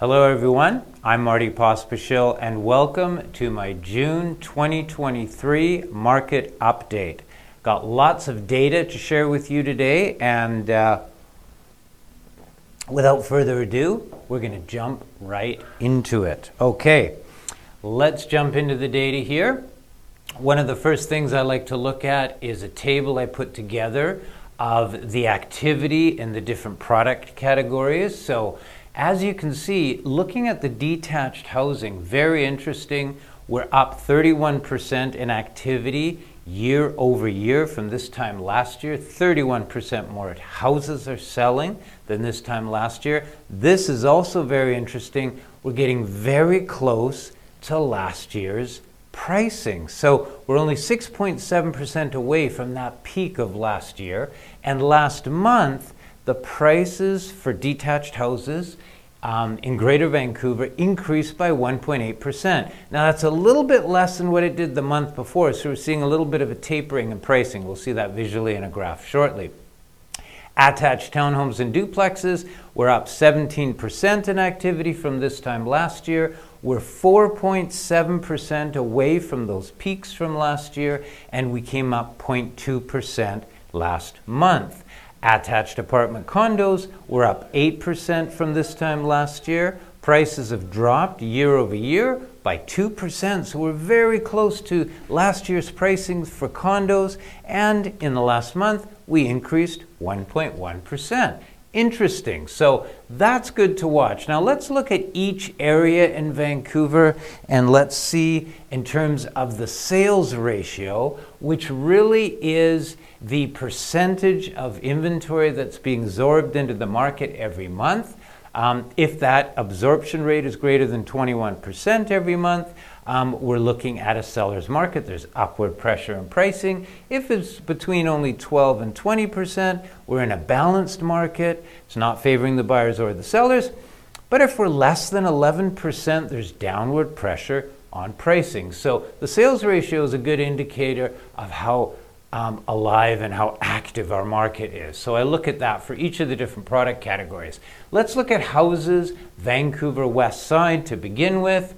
Hello, everyone. I'm Marty Pospischil, and welcome to my June 2023 market update. Got lots of data to share with you today, and uh, without further ado, we're going to jump right into it. Okay, let's jump into the data here. One of the first things I like to look at is a table I put together of the activity in the different product categories. So as you can see, looking at the detached housing, very interesting. We're up 31% in activity year over year from this time last year. 31% more houses are selling than this time last year. This is also very interesting. We're getting very close to last year's pricing. So we're only 6.7% away from that peak of last year. And last month, the prices for detached houses um, in Greater Vancouver increased by 1.8%. Now, that's a little bit less than what it did the month before, so we're seeing a little bit of a tapering in pricing. We'll see that visually in a graph shortly. Attached townhomes and duplexes were up 17% in activity from this time last year. We're 4.7% away from those peaks from last year, and we came up 0.2% last month. Attached apartment condos were up 8% from this time last year. Prices have dropped year over year by 2%, so we're very close to last year's pricing for condos. And in the last month, we increased 1.1%. Interesting. So that's good to watch. Now let's look at each area in Vancouver and let's see in terms of the sales ratio, which really is the percentage of inventory that's being absorbed into the market every month. Um, if that absorption rate is greater than 21% every month, um, we're looking at a seller's market. There's upward pressure in pricing. If it's between only 12 and 20%, we're in a balanced market. It's not favoring the buyers or the sellers. But if we're less than 11%, there's downward pressure on pricing. So the sales ratio is a good indicator of how um, alive and how active our market is. So I look at that for each of the different product categories. Let's look at houses, Vancouver West Side to begin with.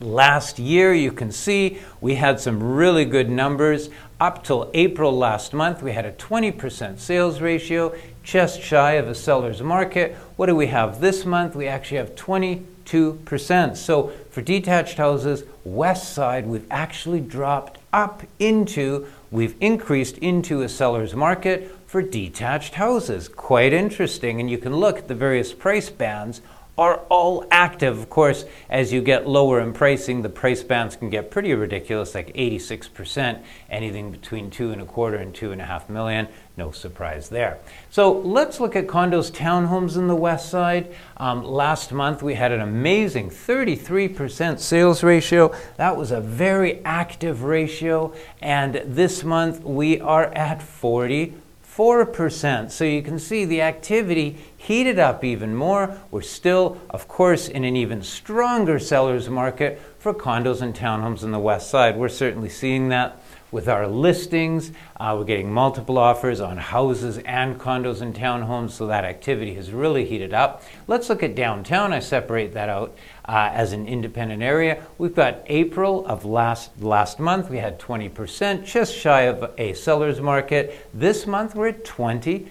Last year, you can see we had some really good numbers. Up till April last month, we had a 20% sales ratio, just shy of a seller's market. What do we have this month? We actually have 22%. So for detached houses, West Side, we've actually dropped up into we've increased into a seller's market for detached houses. Quite interesting. And you can look at the various price bands are all active. Of course, as you get lower in pricing, the price bands can get pretty ridiculous, like 86%, anything between two and a quarter and two and a half million. No surprise there. So let's look at condos, townhomes in the west side. Um, last month we had an amazing 33% sales ratio. That was a very active ratio. And this month we are at 40 4%. So you can see the activity heated up even more. We're still, of course, in an even stronger seller's market for condos and townhomes on the west side. We're certainly seeing that with our listings. Uh, we're getting multiple offers on houses and condos and townhomes, so that activity has really heated up. Let's look at downtown. I separate that out uh, as an independent area. We've got April of last last month. We had 20%, just shy of a seller's market. This month we're at 20.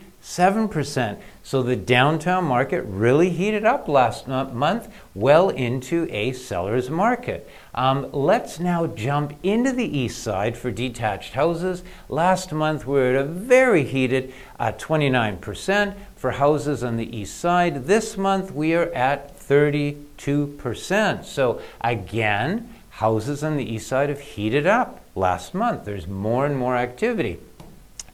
7%. So the downtown market really heated up last month, well into a seller's market. Um, let's now jump into the east side for detached houses. Last month we were at a very heated uh, 29% for houses on the east side. This month we are at 32%. So again, houses on the east side have heated up last month. There's more and more activity.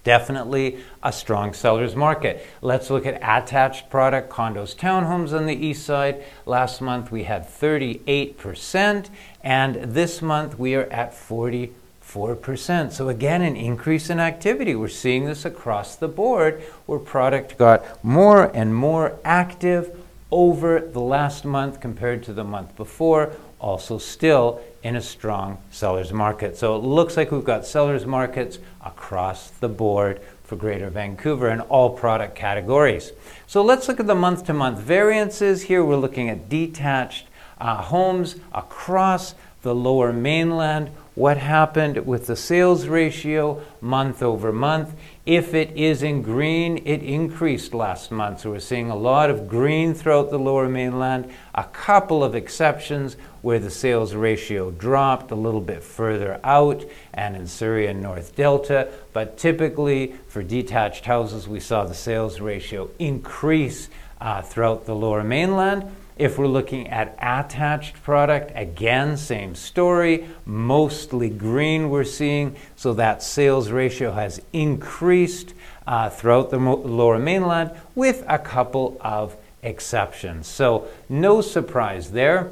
Definitely a strong seller's market. Let's look at attached product, condos, townhomes on the east side. Last month we had 38%, and this month we are at 44%. So again, an increase in activity. We're seeing this across the board where product got more and more active over the last month compared to the month before also still in a strong seller's market. So it looks like we've got seller's markets across the board for Greater Vancouver in all product categories. So let's look at the month to month variances. Here we're looking at detached uh, homes across the lower mainland what happened with the sales ratio month over month. If it is in green, it increased last month. So we're seeing a lot of green throughout the lower mainland, a couple of exceptions where the sales ratio dropped a little bit further out and in Surrey and North Delta. But typically for detached houses, we saw the sales ratio increase uh, throughout the lower mainland. If we're looking at attached product, again, same story, mostly green we're seeing, so that sales ratio has increased uh, throughout the lower mainland with a couple of exceptions. So, no surprise there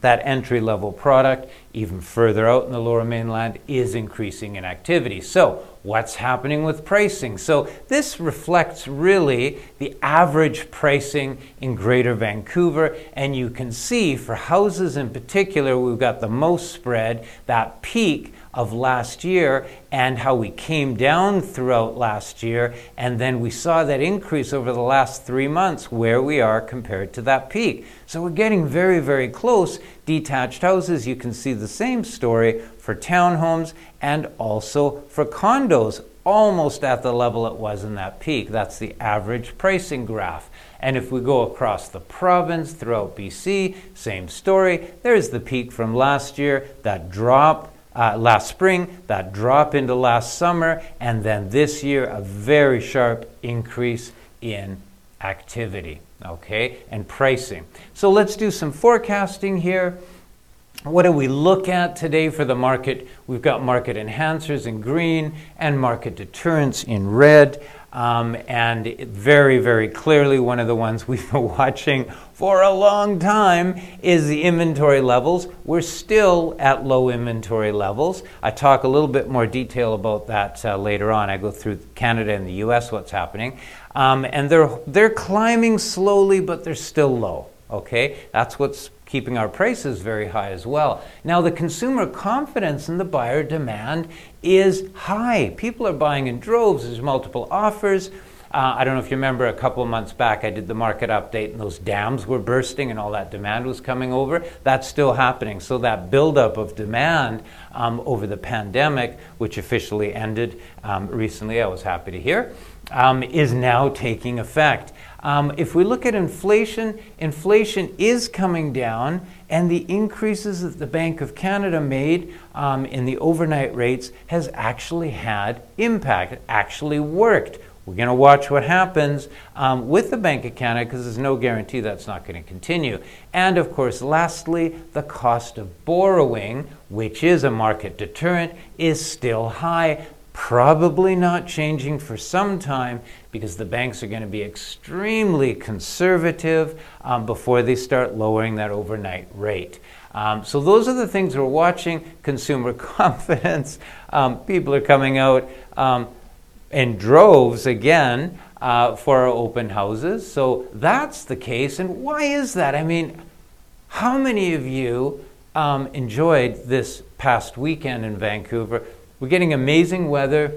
that entry level product, even further out in the lower mainland, is increasing in activity. So, what's happening with pricing? So, this reflects really the average pricing in Greater Vancouver, and you can see for houses in particular, we've got the most spread, that peak of last year and how we came down throughout last year. And then we saw that increase over the last three months where we are compared to that peak. So we're getting very, very close. Detached houses, you can see the same story for townhomes and also for condos, almost at the level it was in that peak. That's the average pricing graph. And if we go across the province throughout BC, same story. There's the peak from last year, that drop uh, last spring, that drop into last summer, and then this year a very sharp increase in activity, okay, and pricing. So let's do some forecasting here. What do we look at today for the market? We've got market enhancers in green and market deterrents in red. Um, and very, very clearly, one of the ones we've been watching for a long time is the inventory levels. We're still at low inventory levels. I talk a little bit more detail about that uh, later on. I go through Canada and the US, what's happening. Um, and they're, they're climbing slowly, but they're still low. Okay? That's what's keeping our prices very high as well. Now, the consumer confidence and the buyer demand is high. People are buying in droves, there's multiple offers. Uh, I don't know if you remember a couple months back, I did the market update and those dams were bursting and all that demand was coming over. That's still happening. So, that buildup of demand um, over the pandemic, which officially ended um, recently, I was happy to hear, um, is now taking effect. Um, if we look at inflation, inflation is coming down, and the increases that the Bank of Canada made um, in the overnight rates has actually had impact. Actually worked. We're going to watch what happens um, with the Bank Canada because there's no guarantee that's not going to continue. And of course, lastly, the cost of borrowing, which is a market deterrent, is still high probably not changing for some time because the banks are going to be extremely conservative um, before they start lowering that overnight rate. Um, so, those are the things we're watching consumer confidence. Um, people are coming out um, in droves again uh, for our open houses. So, that's the case. And why is that? I mean, how many of you um, enjoyed this past weekend in Vancouver? We're getting amazing weather.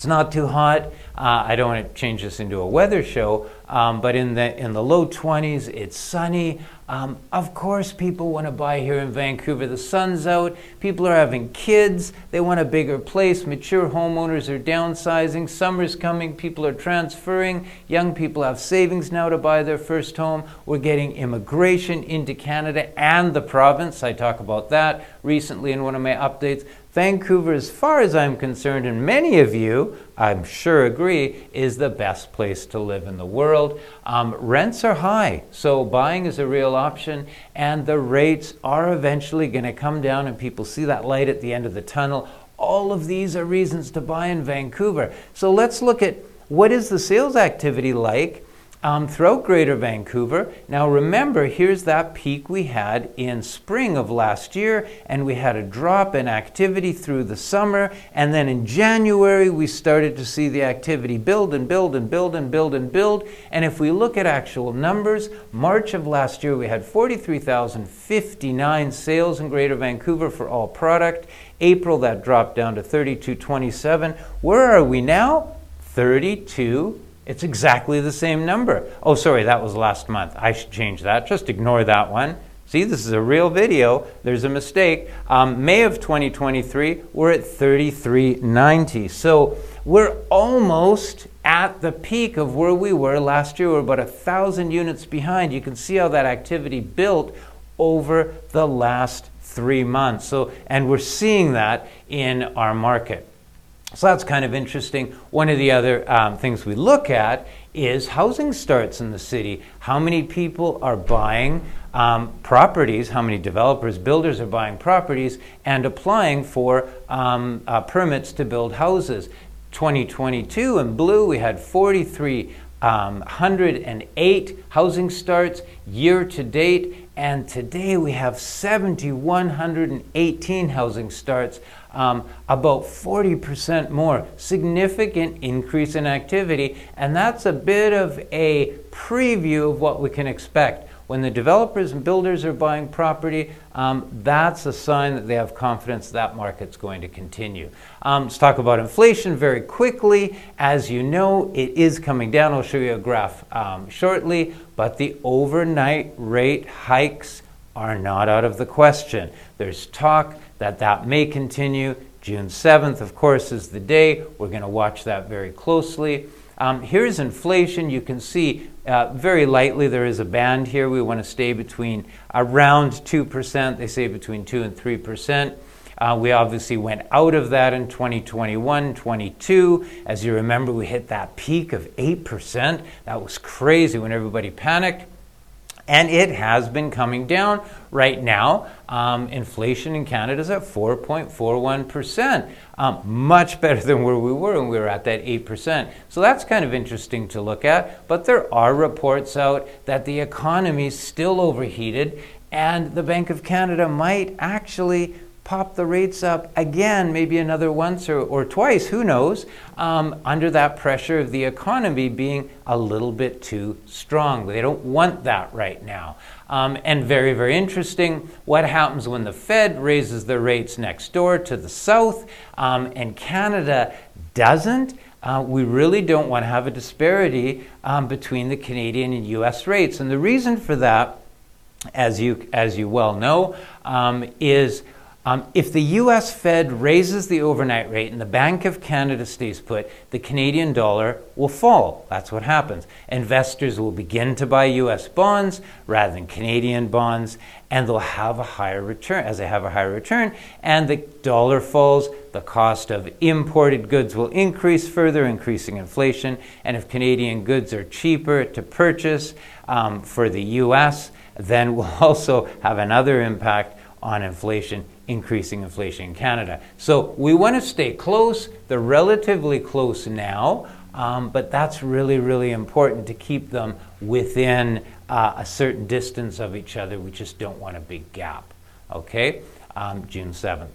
It's not too hot. Uh, I don't want to change this into a weather show, um, but in the in the low 20s, it's sunny. Um, of course, people want to buy here in Vancouver. The sun's out. People are having kids. They want a bigger place. Mature homeowners are downsizing. Summer's coming. People are transferring. Young people have savings now to buy their first home. We're getting immigration into Canada and the province. I talk about that recently in one of my updates. Vancouver, as far as I'm concerned, and many of you, I'm sure, agree, is the best place to live in the world. Um, rents are high, so buying is a real option, and the rates are eventually going to come down, and people see that light at the end of the tunnel. All of these are reasons to buy in Vancouver. So let's look at what is the sales activity like um, throughout Greater Vancouver. Now remember, here's that peak we had in spring of last year, and we had a drop in activity through the summer, and then in January we started to see the activity build and build and build and build and build. And if we look at actual numbers, March of last year we had 43,059 sales in Greater Vancouver for all product. April that dropped down to 3227. Where are we now? 32. It's exactly the same number. Oh, sorry, that was last month. I should change that. Just ignore that one. See, this is a real video. There's a mistake. Um, May of 2023, we're at 3390. So we're almost at the peak of where we were last year. We're about a thousand units behind. You can see how that activity built over the last three months. So, and we're seeing that in our market. So that's kind of interesting. One of the other um, things we look at is housing starts in the city. How many people are buying um, properties, how many developers, builders are buying properties and applying for um, uh, permits to build houses. 2022 in blue, we had 43 um, housing starts year to date, and today we have 7,118 housing starts, um, about 40% more. Significant increase in activity, and that's a bit of a preview of what we can expect. When the developers and builders are buying property, um, that's a sign that they have confidence that market's going to continue. Um, let's talk about inflation very quickly. As you know, it is coming down. I'll show you a graph um, shortly, but the overnight rate hikes are not out of the question. There's talk that that may continue. June 7th, of course, is the day. We're going to watch that very closely. Um, here's inflation. You can see uh, very lightly there is a band here. We want to stay between around 2%. They say between 2 and 3%. Uh, we obviously went out of that in 2021, 22. As you remember, we hit that peak of 8%. That was crazy when everybody panicked and it has been coming down. Right now, um, inflation in Canada is at 4.41%, um, much better than where we were when we were at that 8%. So that's kind of interesting to look at. But there are reports out that the economy is still overheated, and the Bank of Canada might actually pop the rates up again, maybe another once or, or twice, who knows, um, under that pressure of the economy being a little bit too strong. They don't want that right now. Um, and very, very interesting what happens when the Fed raises the rates next door to the south um, and Canada doesn't. Uh, we really don't want to have a disparity um, between the Canadian and US rates. And the reason for that, as you, as you well know, um, is um, if the US Fed raises the overnight rate and the Bank of Canada stays put, the Canadian dollar will fall. That's what happens. Investors will begin to buy US bonds rather than Canadian bonds, and they'll have a higher return. As they have a higher return, and the dollar falls, the cost of imported goods will increase further, increasing inflation. And if Canadian goods are cheaper to purchase um, for the US, then we'll also have another impact on inflation increasing inflation in Canada. So we want to stay close. They're relatively close now, um, but that's really, really important to keep them within uh, a certain distance of each other. We just don't want a big gap. Okay? Um, June 7th.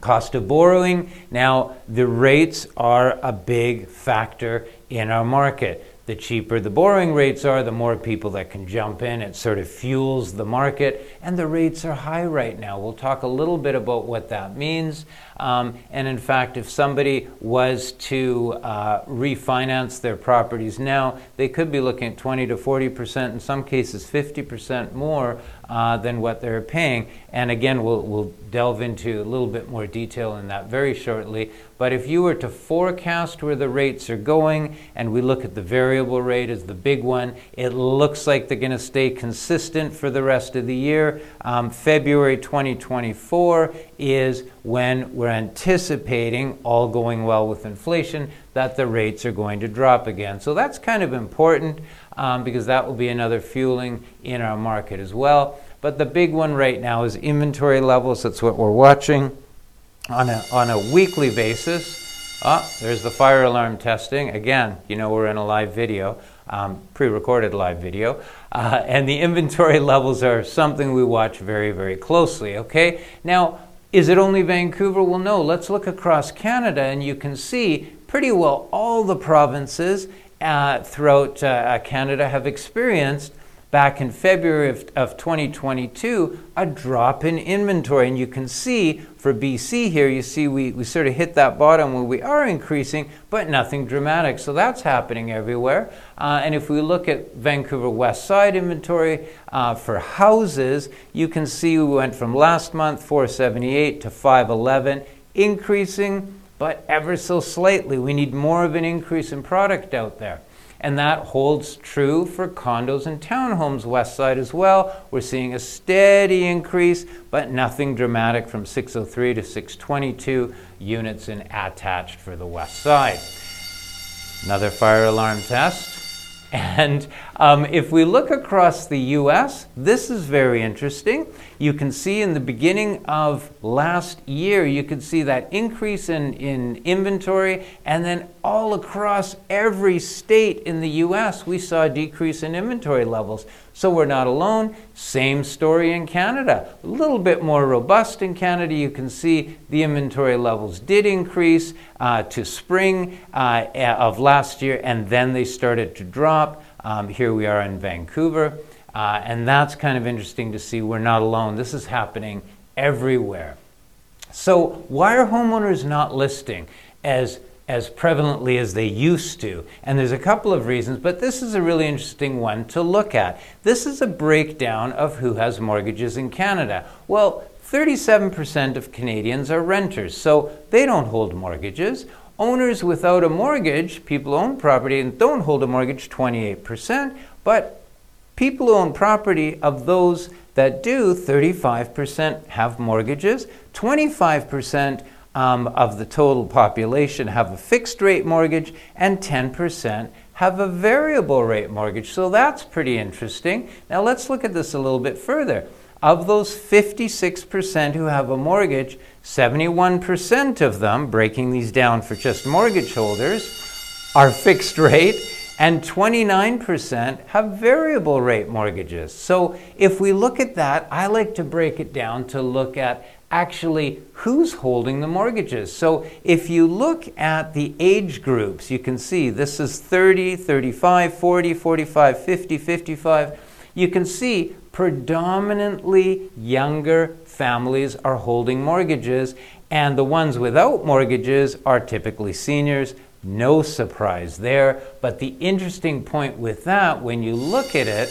Cost of borrowing. Now, the rates are a big factor in our market the cheaper the borrowing rates are, the more people that can jump in. It sort of fuels the market, and the rates are high right now. We'll talk a little bit about what that means. Um, and in fact, if somebody was to uh, refinance their properties now, they could be looking at 20 to 40 percent, in some cases 50 percent more uh, than what they're paying. And again, we'll, we'll delve into a little bit more detail in that very shortly. But if you were to forecast where the rates are going, and we look at the variable rate as the big one, it looks like they're going to stay consistent for the rest of the year. Um, February 2024 is when we're anticipating, all going well with inflation, that the rates are going to drop again. So that's kind of important um, because that will be another fueling in our market as well. But the big one right now is inventory levels. That's what we're watching on a, on a weekly basis. Ah, there's the fire alarm testing. Again, you know we're in a live video, um, pre recorded live video. Uh, and the inventory levels are something we watch very, very closely, okay? Now, is it only Vancouver? Well, no. Let's look across Canada, and you can see pretty well all the provinces uh, throughout uh, Canada have experienced back in February of, of 2022 a drop in inventory. And you can see for BC here, you see we, we sort of hit that bottom where we are increasing, but nothing dramatic. So that's happening everywhere. Uh, and if we look at Vancouver West Side inventory uh, for houses, you can see we went from last month 478 to 511, increasing, but ever so slightly. We need more of an increase in product out there. And that holds true for condos and townhomes west side as well. We're seeing a steady increase, but nothing dramatic from 603 to 622 units in attached for the west side. Another fire alarm test. And um, if we look across the US, this is very interesting. You can see in the beginning of last year, you could see that increase in, in inventory, and then all across every state in the US, we saw a decrease in inventory levels. So we're not alone. Same story in Canada. A little bit more robust in Canada. You can see the inventory levels did increase uh, to spring uh, of last year, and then they started to drop. Um, here we are in Vancouver. Uh, and that's kind of interesting to see. We're not alone. This is happening everywhere. So, why are homeowners not listing as as prevalently as they used to. And there's a couple of reasons, but this is a really interesting one to look at. This is a breakdown of who has mortgages in Canada. Well, 37% of Canadians are renters, so they don't hold mortgages. Owners without a mortgage, people own property and don't hold a mortgage, 28%, but people who own property of those that do, 35% have mortgages, 25% um, of the total population have a fixed rate mortgage, and 10% have a variable rate mortgage. So that's pretty interesting. Now let's look at this a little bit further. Of those 56% who have a mortgage, 71% of them, breaking these down for just mortgage holders, are fixed rate, and 29% have variable rate mortgages. So if we look at that, I like to break it down to look at actually who's holding the mortgages. So if you look at the age groups, you can see this is 30, 35, 40, 45, 50, 55. You can see predominantly younger families are holding mortgages, and the ones without mortgages are typically seniors. No surprise there. But the interesting point with that, when you look at it,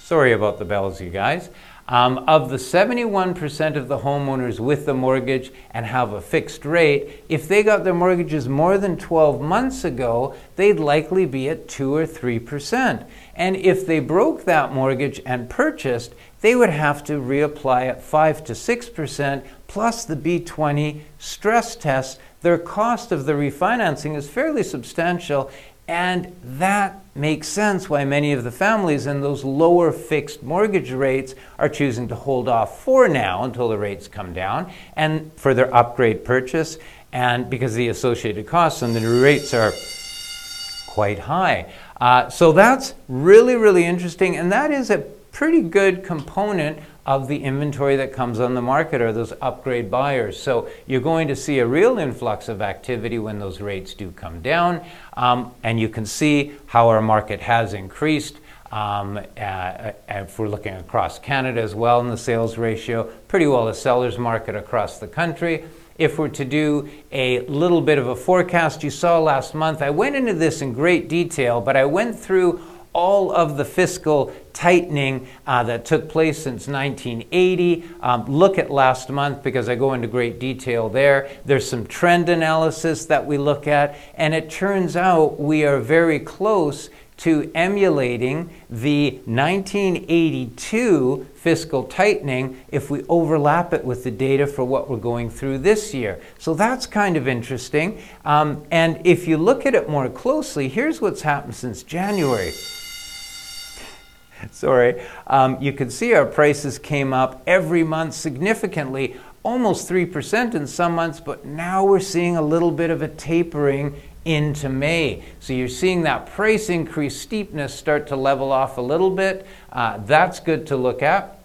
sorry about the bells, you guys. Um, of the 71% of the homeowners with the mortgage and have a fixed rate, if they got their mortgages more than 12 months ago, they'd likely be at 2 or 3%. And if they broke that mortgage and purchased, they would have to reapply at 5 to 6% plus the B20 stress test. Their cost of the refinancing is fairly substantial, and that makes sense why many of the families in those lower fixed mortgage rates are choosing to hold off for now until the rates come down and for their upgrade purchase, and because the associated costs and the new rates are quite high. Uh, so that's really, really interesting, and that is a pretty good component of the inventory that comes on the market are those upgrade buyers. So you're going to see a real influx of activity when those rates do come down. Um, and you can see how our market has increased. Um, uh, if we're looking across Canada as well in the sales ratio, pretty well a seller's market across the country. If we're to do a little bit of a forecast, you saw last month, I went into this in great detail, but I went through all of the fiscal tightening uh, that took place since 1980. Um, look at last month because I go into great detail there. There's some trend analysis that we look at, and it turns out we are very close to emulating the 1982 fiscal tightening if we overlap it with the data for what we're going through this year. So that's kind of interesting. Um, and if you look at it more closely, here's what's happened since January. Sorry. Um, you can see our prices came up every month significantly, almost 3% in some months, but now we're seeing a little bit of a tapering into May. So you're seeing that price increase steepness start to level off a little bit. Uh, that's good to look at,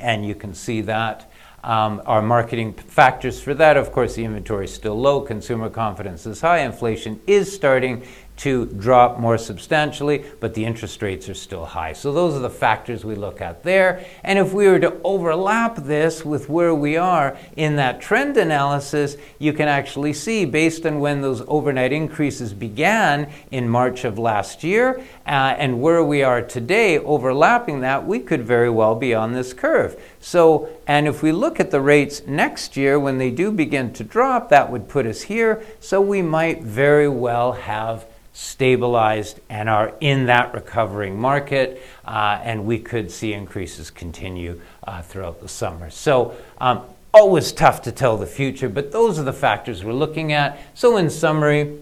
and you can see that. Um, our marketing factors for that, of course, the inventory is still low, consumer confidence is high, inflation is starting to drop more substantially, but the interest rates are still high. So those are the factors we look at there. And if we were to overlap this with where we are in that trend analysis, you can actually see based on when those overnight increases began in March of last year uh, and where we are today, overlapping that, we could very well be on this curve. So, and if we look at the rates next year when they do begin to drop, that would put us here. So we might very well have stabilized and are in that recovering market, uh, and we could see increases continue uh, throughout the summer. So, um, always tough to tell the future, but those are the factors we're looking at. So, in summary,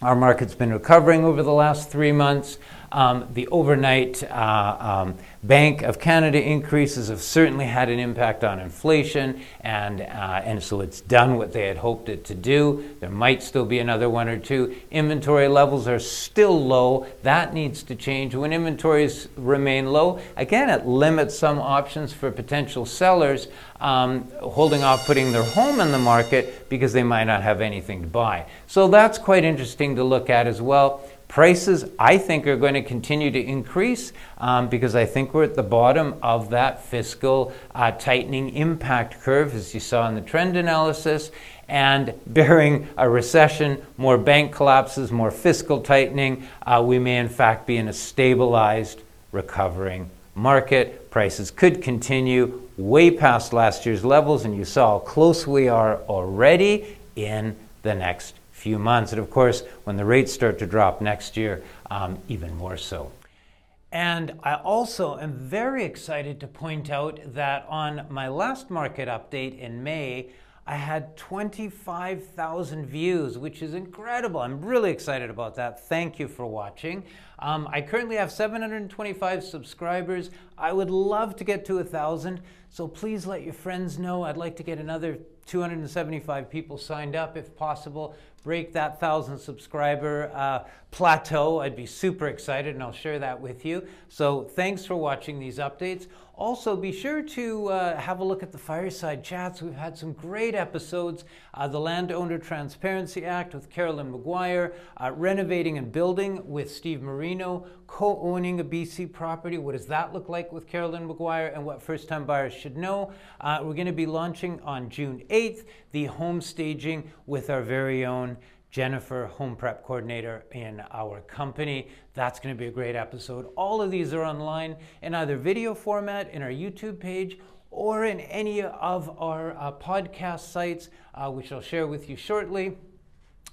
our market's been recovering over the last three months. Um, the overnight uh, um, Bank of Canada increases have certainly had an impact on inflation, and, uh, and so it's done what they had hoped it to do. There might still be another one or two. Inventory levels are still low. That needs to change. When inventories remain low, again, it limits some options for potential sellers um, holding off putting their home in the market because they might not have anything to buy. So that's quite interesting to look at as well. Prices, I think, are going to continue to increase um, because I think we're at the bottom of that fiscal uh, tightening impact curve, as you saw in the trend analysis. And bearing a recession, more bank collapses, more fiscal tightening, uh, we may in fact be in a stabilized, recovering market. Prices could continue way past last year's levels, and you saw how close we are already in the next few months. And of course, when the rates start to drop next year, um, even more so. And I also am very excited to point out that on my last market update in May, I had 25,000 views, which is incredible. I'm really excited about that. Thank you for watching. Um, I currently have 725 subscribers. I would love to get to 1,000, so please let your friends know. I'd like to get another 275 people signed up if possible. Break that 1,000 subscriber uh, plateau. I'd be super excited, and I'll share that with you. So thanks for watching these updates. Also, be sure to uh, have a look at the fireside chats. We've had some great episodes. Uh, the Landowner Transparency Act with Carolyn McGuire, uh, renovating and building with Steve Marino, co owning a BC property. What does that look like with Carolyn McGuire and what first time buyers should know? Uh, we're going to be launching on June 8th the home staging with our very own Jennifer, home prep coordinator in our company. That's going to be a great episode. All of these are online in either video format in our YouTube page or in any of our uh, podcast sites, uh, which I'll share with you shortly.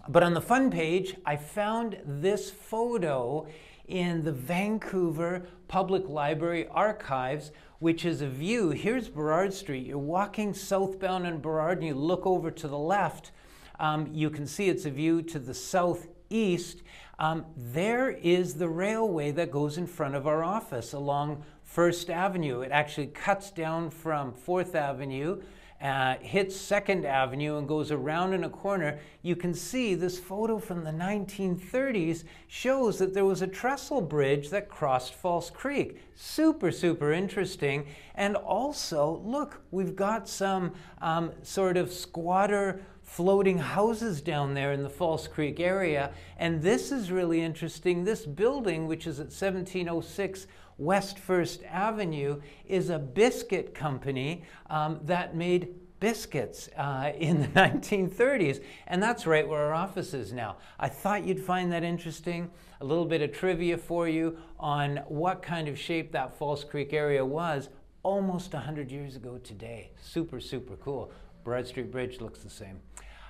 But on the fun page, I found this photo in the Vancouver Public Library archives, which is a view. Here's Burrard Street. You're walking southbound on Burrard and you look over to the left um, you can see it's a view to the southeast. Um, there is the railway that goes in front of our office along First Avenue. It actually cuts down from Fourth Avenue. Uh, hits Second Avenue and goes around in a corner, you can see this photo from the 1930s shows that there was a trestle bridge that crossed False Creek. Super, super interesting. And also, look, we've got some um, sort of squatter floating houses down there in the False Creek area. And this is really interesting. This building, which is at 1706 West First Avenue, is a biscuit company um, that made biscuits uh, in the 1930s. And that's right where our office is now. I thought you'd find that interesting. A little bit of trivia for you on what kind of shape that False Creek area was almost 100 years ago today. Super, super cool. Burrard Street Bridge looks the same.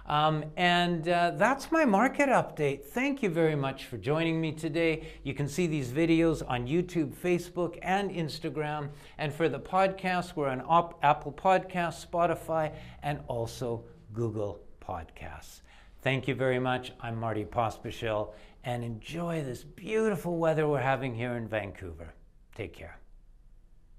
Um, and uh, that's my market update. Thank you very much for joining me today. You can see these videos on YouTube, Facebook, and Instagram. And for the podcast, we're on Apple Podcasts, Spotify, and also Google Podcasts. Thank you very much. I'm Marty Pospischil, and enjoy this beautiful weather we're having here in Vancouver. Take care.